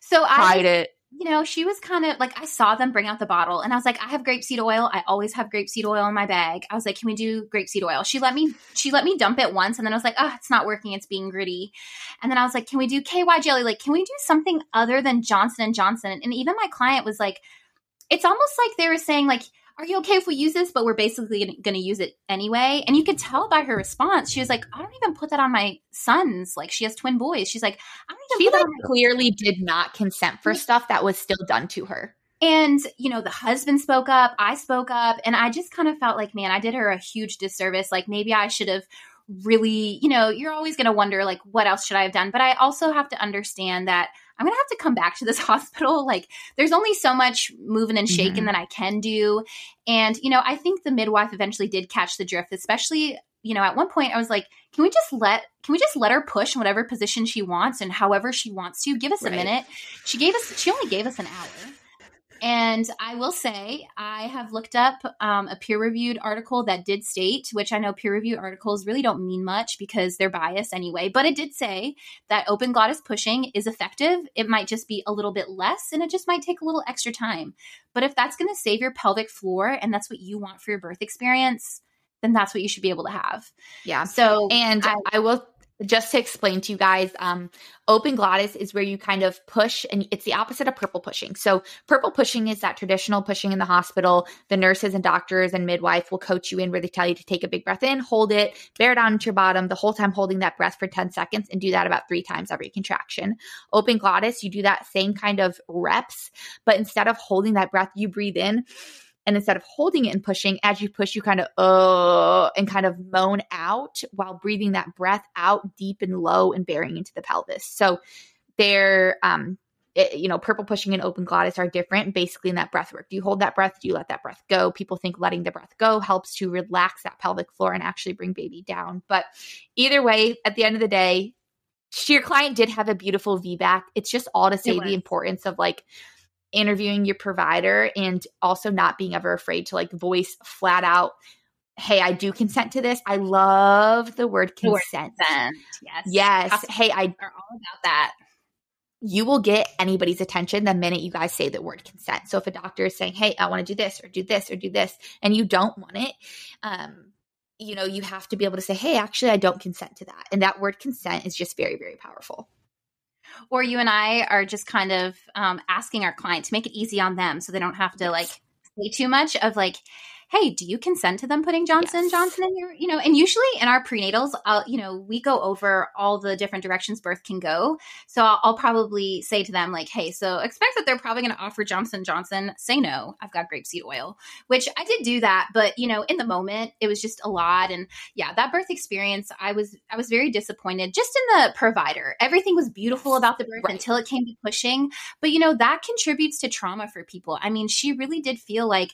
so i tried it you know, she was kind of like, I saw them bring out the bottle and I was like, I have grapeseed oil. I always have grapeseed oil in my bag. I was like, can we do grapeseed oil? She let me, she let me dump it once and then I was like, oh, it's not working. It's being gritty. And then I was like, can we do KY jelly? Like, can we do something other than Johnson and Johnson? And even my client was like, it's almost like they were saying like are you okay if we use this? But we're basically going to use it anyway. And you could tell by her response. She was like i don't even put that on my sons. Like she has twin boys. She's like i don't even she like clearly did not consent for stuff that was still done to her. And you know the husband spoke up. I spoke up. And i just kind of felt like man i did her a huge disservice. Like maybe i should have really you know you're always going to wonder like what else should i have done? But i also have to understand that I'm going to have to come back to this hospital. Like, there's only so much moving and shaking mm-hmm. that I can do. And, you know, I think the midwife eventually did catch the drift, especially, you know, at one point I was like, can we just let, can we just let her push in whatever position she wants and however she wants to? Give us right. a minute. She gave us, she only gave us an hour. And I will say, I have looked up um, a peer reviewed article that did state, which I know peer reviewed articles really don't mean much because they're biased anyway, but it did say that open glottis pushing is effective. It might just be a little bit less and it just might take a little extra time. But if that's going to save your pelvic floor and that's what you want for your birth experience, then that's what you should be able to have. Yeah. So, and I, I will just to explain to you guys, um, open glottis is where you kind of push, and it's the opposite of purple pushing. So, purple pushing is that traditional pushing in the hospital. The nurses and doctors and midwife will coach you in where they tell you to take a big breath in, hold it, bear down into your bottom, the whole time holding that breath for 10 seconds, and do that about three times every contraction. Open glottis, you do that same kind of reps, but instead of holding that breath, you breathe in and instead of holding it and pushing, as you push, you kind of uh and kind of moan out while breathing that breath out deep and low and bearing into the pelvis. So they're um it, you know, purple pushing and open glottis are different basically in that breath work. Do you hold that breath? Do you let that breath go? People think letting the breath go helps to relax that pelvic floor and actually bring baby down. But either way, at the end of the day, your client did have a beautiful VBAC. It's just all to say the importance of like interviewing your provider and also not being ever afraid to like voice flat out hey i do consent to this. I love the word consent, the word consent. yes. Yes. Hey i are all about that. You will get anybody's attention the minute you guys say the word consent. So if a doctor is saying hey i want to do this or do this or do this and you don't want it um you know you have to be able to say hey actually i don't consent to that. And that word consent is just very very powerful or you and I are just kind of um, asking our client to make it easy on them so they don't have to yes. like say too much of like, hey, do you consent to them putting Johnson yes. Johnson in your, you know, and usually in our prenatals, I'll, you know, we go over all the different directions birth can go. So I'll, I'll probably say to them like, hey, so expect that they're probably going to offer Johnson Johnson. Say no, I've got grapeseed oil, which I did do that, but you know, in the moment, it was just a lot. And yeah, that birth experience, I was, I was very disappointed just in the provider. Everything was beautiful about the birth right. until it came to pushing, but you know, that contributes to trauma for people. I mean, she really did feel like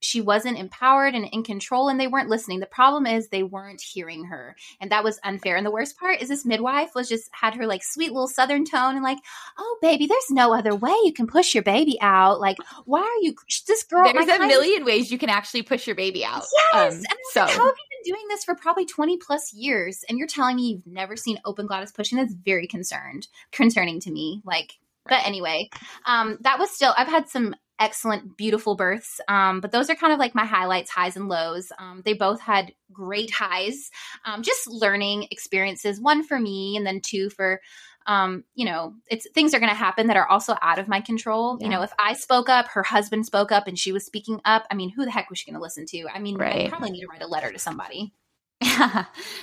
she wasn't empowered and in control and they weren't listening. The problem is they weren't hearing her. And that was unfair. And the worst part is this midwife was just had her like sweet little southern tone and like, "Oh baby, there's no other way you can push your baby out. Like, why are you this girl There's a million ways you can actually push your baby out." Yes. Um, so like, how have you been doing this for probably 20 plus years and you're telling me you've never seen epiglottis pushing? That's very concerned concerning to me. Like but anyway, um, that was still, I've had some excellent, beautiful births. Um, but those are kind of like my highlights, highs and lows. Um, they both had great highs, um, just learning experiences, one for me and then two for um, you know, it's things are going to happen that are also out of my control. Yeah. You know, if I spoke up, her husband spoke up, and she was speaking up. I mean, who the heck was she going to listen to? I mean, right. I probably need to write a letter to somebody.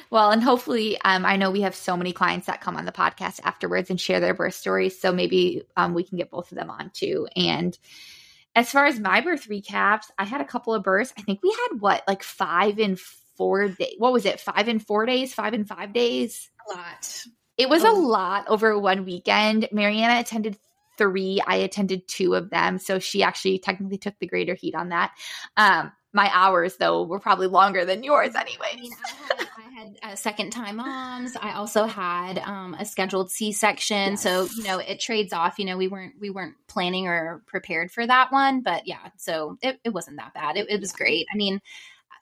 well, and hopefully, um, I know we have so many clients that come on the podcast afterwards and share their birth stories. So maybe um, we can get both of them on too. And as far as my birth recaps, I had a couple of births. I think we had what, like five in four days. What was it? Five in four days? Five in five days? A lot. It was oh. a lot over one weekend. Mariana attended three. I attended two of them. So she actually technically took the greater heat on that. Um, my hours though were probably longer than yours anyway. I mean, I had, uh, second time moms. I also had um, a scheduled C section, yes. so you know it trades off. You know, we weren't we weren't planning or prepared for that one, but yeah, so it, it wasn't that bad. It, it was great. I mean,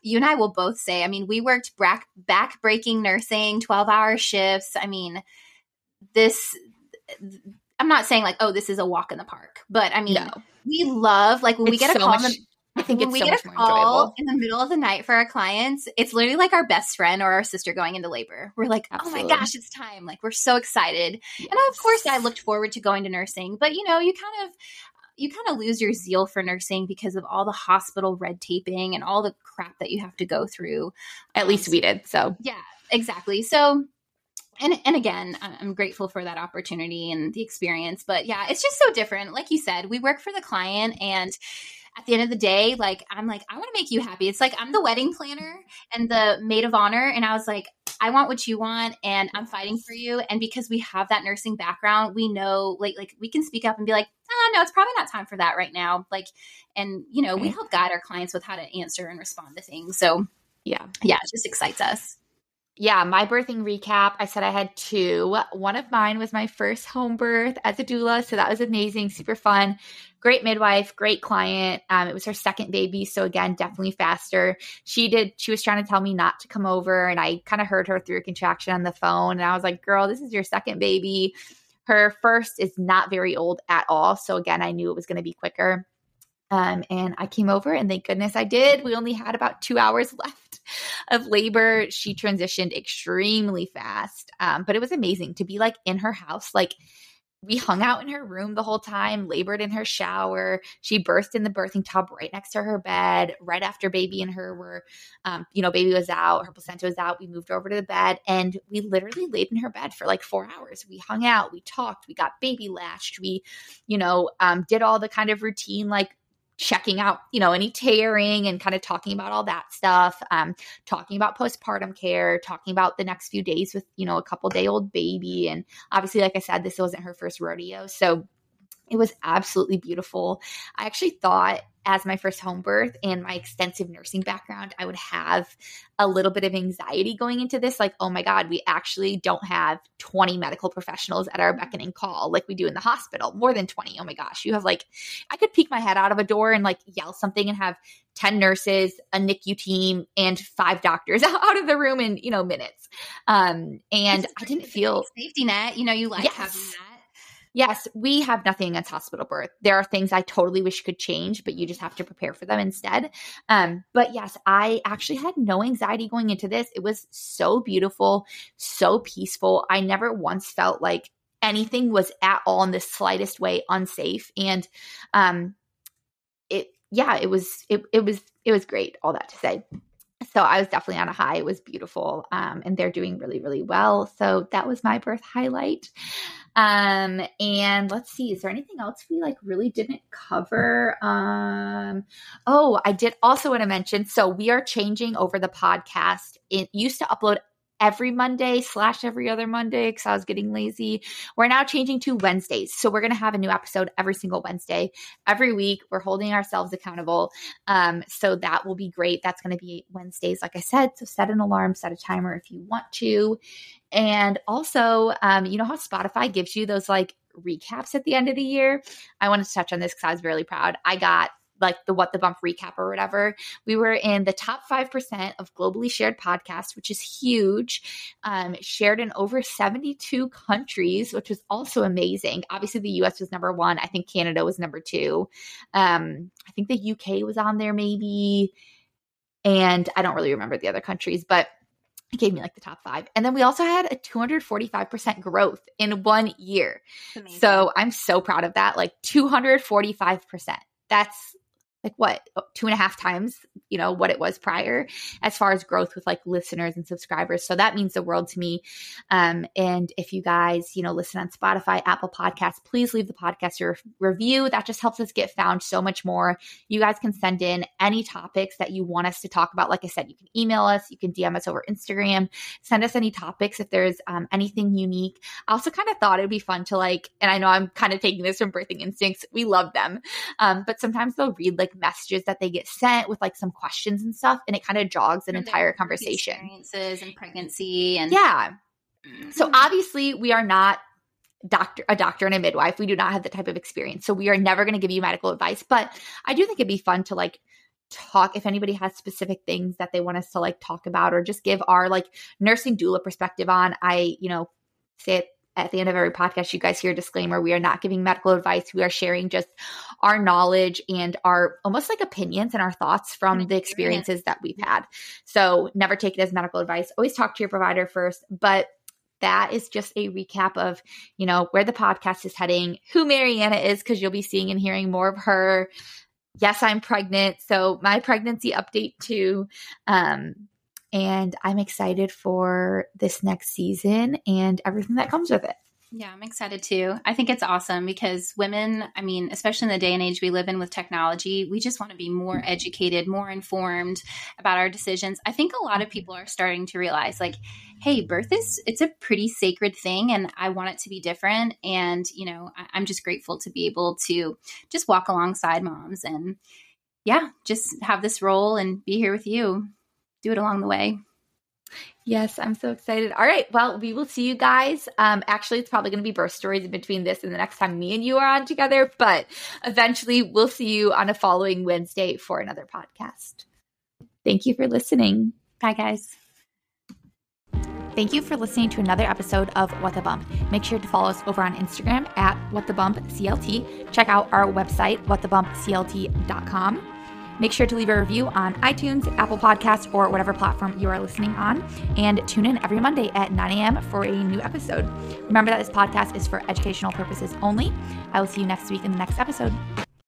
you and I will both say. I mean, we worked back back breaking nursing, twelve hour shifts. I mean, this. I'm not saying like, oh, this is a walk in the park, but I mean, no. we love like when it's we get a so call. Much- think when it's we so get a call in the middle of the night for our clients, it's literally like our best friend or our sister going into labor. We're like, Absolutely. oh my gosh, it's time! Like we're so excited. Yes. And of course, I looked forward to going to nursing, but you know, you kind of you kind of lose your zeal for nursing because of all the hospital red taping and all the crap that you have to go through. At least we did. So yeah, exactly. So and and again i'm grateful for that opportunity and the experience but yeah it's just so different like you said we work for the client and at the end of the day, like I'm like, I want to make you happy. It's like I'm the wedding planner and the maid of honor. And I was like, I want what you want and I'm fighting for you. And because we have that nursing background, we know like like we can speak up and be like, oh no, it's probably not time for that right now. Like and you know, we help guide our clients with how to answer and respond to things. So yeah. Yeah, it just excites us yeah, my birthing recap. I said I had two. One of mine was my first home birth as a doula. So that was amazing, super fun. Great midwife, great client. Um, it was her second baby. So again, definitely faster. She did, she was trying to tell me not to come over. And I kind of heard her through a contraction on the phone. And I was like, girl, this is your second baby. Her first is not very old at all. So again, I knew it was going to be quicker. Um, and I came over, and thank goodness I did. We only had about two hours left of labor. She transitioned extremely fast, um, but it was amazing to be like in her house. Like we hung out in her room the whole time, labored in her shower. She birthed in the birthing tub right next to her bed. Right after baby and her were, um, you know, baby was out, her placenta was out. We moved over to the bed and we literally laid in her bed for like four hours. We hung out, we talked, we got baby latched, we, you know, um, did all the kind of routine like checking out, you know, any tearing and kind of talking about all that stuff, um, talking about postpartum care, talking about the next few days with, you know, a couple day old baby. And obviously, like I said, this wasn't her first rodeo. So it was absolutely beautiful. I actually thought as my first home birth and my extensive nursing background, I would have a little bit of anxiety going into this. Like, oh my God, we actually don't have 20 medical professionals at our beckoning call like we do in the hospital. More than 20. Oh my gosh. You have like, I could peek my head out of a door and like yell something and have 10 nurses, a NICU team, and five doctors out of the room in, you know, minutes. Um, and I didn't feel safety net. You know, you like yes. having that yes, we have nothing against hospital birth. There are things I totally wish could change, but you just have to prepare for them instead. Um, but yes, I actually had no anxiety going into this. It was so beautiful, so peaceful. I never once felt like anything was at all in the slightest way unsafe. And um, it, yeah, it was, it, it was, it was great. All that to say so I was definitely on a high. It was beautiful. Um, and they're doing really, really well. So that was my birth highlight. Um, and let's see, is there anything else we like really didn't cover? Um, oh, I did also want to mention so we are changing over the podcast. It used to upload every Monday slash every other Monday because I was getting lazy. We're now changing to Wednesdays. So we're going to have a new episode every single Wednesday. Every week, we're holding ourselves accountable. Um, so that will be great. That's going to be Wednesdays, like I said. So set an alarm, set a timer if you want to. And also, um, you know how Spotify gives you those like recaps at the end of the year? I wanted to touch on this because I was really proud. I got like the what the bump recap or whatever we were in the top 5% of globally shared podcasts which is huge um, shared in over 72 countries which was also amazing obviously the us was number one i think canada was number two um, i think the uk was on there maybe and i don't really remember the other countries but it gave me like the top five. And then we also had a 245% growth in one year. So I'm so proud of that. Like 245%. That's like what two and a half times you know what it was prior as far as growth with like listeners and subscribers. So that means the world to me. Um, and if you guys you know listen on spotify apple podcasts please leave the podcast your review. That just helps us get found so much more. You guys can send in any topics that you want us to talk about. Like i said you can email us you can dm us over instagram. Send us any topics if there's um, anything unique. I also kind of thought it would be fun to like and i know i'm kind of taking this from birthing instincts we love them. Um, but sometimes they'll read like messages that they get sent with like some questions and stuff, and it kind of jogs an entire conversation. Experiences and pregnancy and yeah. Mm-hmm. So obviously, we are not doctor a doctor and a midwife. We do not have the type of experience, so we are never going to give you medical advice. But I do think it'd be fun to like talk if anybody has specific things that they want us to like talk about or just give our like nursing doula perspective on. I you know say it at the end of every podcast, you guys hear a disclaimer. We are not giving medical advice. We are sharing just our knowledge and our almost like opinions and our thoughts from the experiences that we've had. So never take it as medical advice. Always talk to your provider first. But that is just a recap of, you know, where the podcast is heading, who Mariana is, because you'll be seeing and hearing more of her. Yes, I'm pregnant. So my pregnancy update too. Um, and I'm excited for this next season and everything that comes with it. Yeah, I'm excited too. I think it's awesome because women, I mean, especially in the day and age we live in with technology, we just want to be more mm-hmm. educated, more informed about our decisions. I think a lot of mm-hmm. people are starting to realize like, hey, birth is it's a pretty sacred thing and I want it to be different and, you know, I, am just grateful to be able to just walk alongside moms and yeah, just have this role and be here with you do it along the way. Yes, I'm so excited. All right. Well, we will see you guys. Um, actually, it's probably going to be birth stories in between this and the next time me and you are on together, but eventually we'll see you on a following Wednesday for another podcast. Thank you for listening. Bye, guys. Thank you for listening to another episode of What the Bump. Make sure to follow us over on Instagram at What the Bump CLT. Check out our website, whatthebumpclt.com. Make sure to leave a review on iTunes, Apple Podcasts, or whatever platform you are listening on. And tune in every Monday at 9 a.m. for a new episode. Remember that this podcast is for educational purposes only. I will see you next week in the next episode.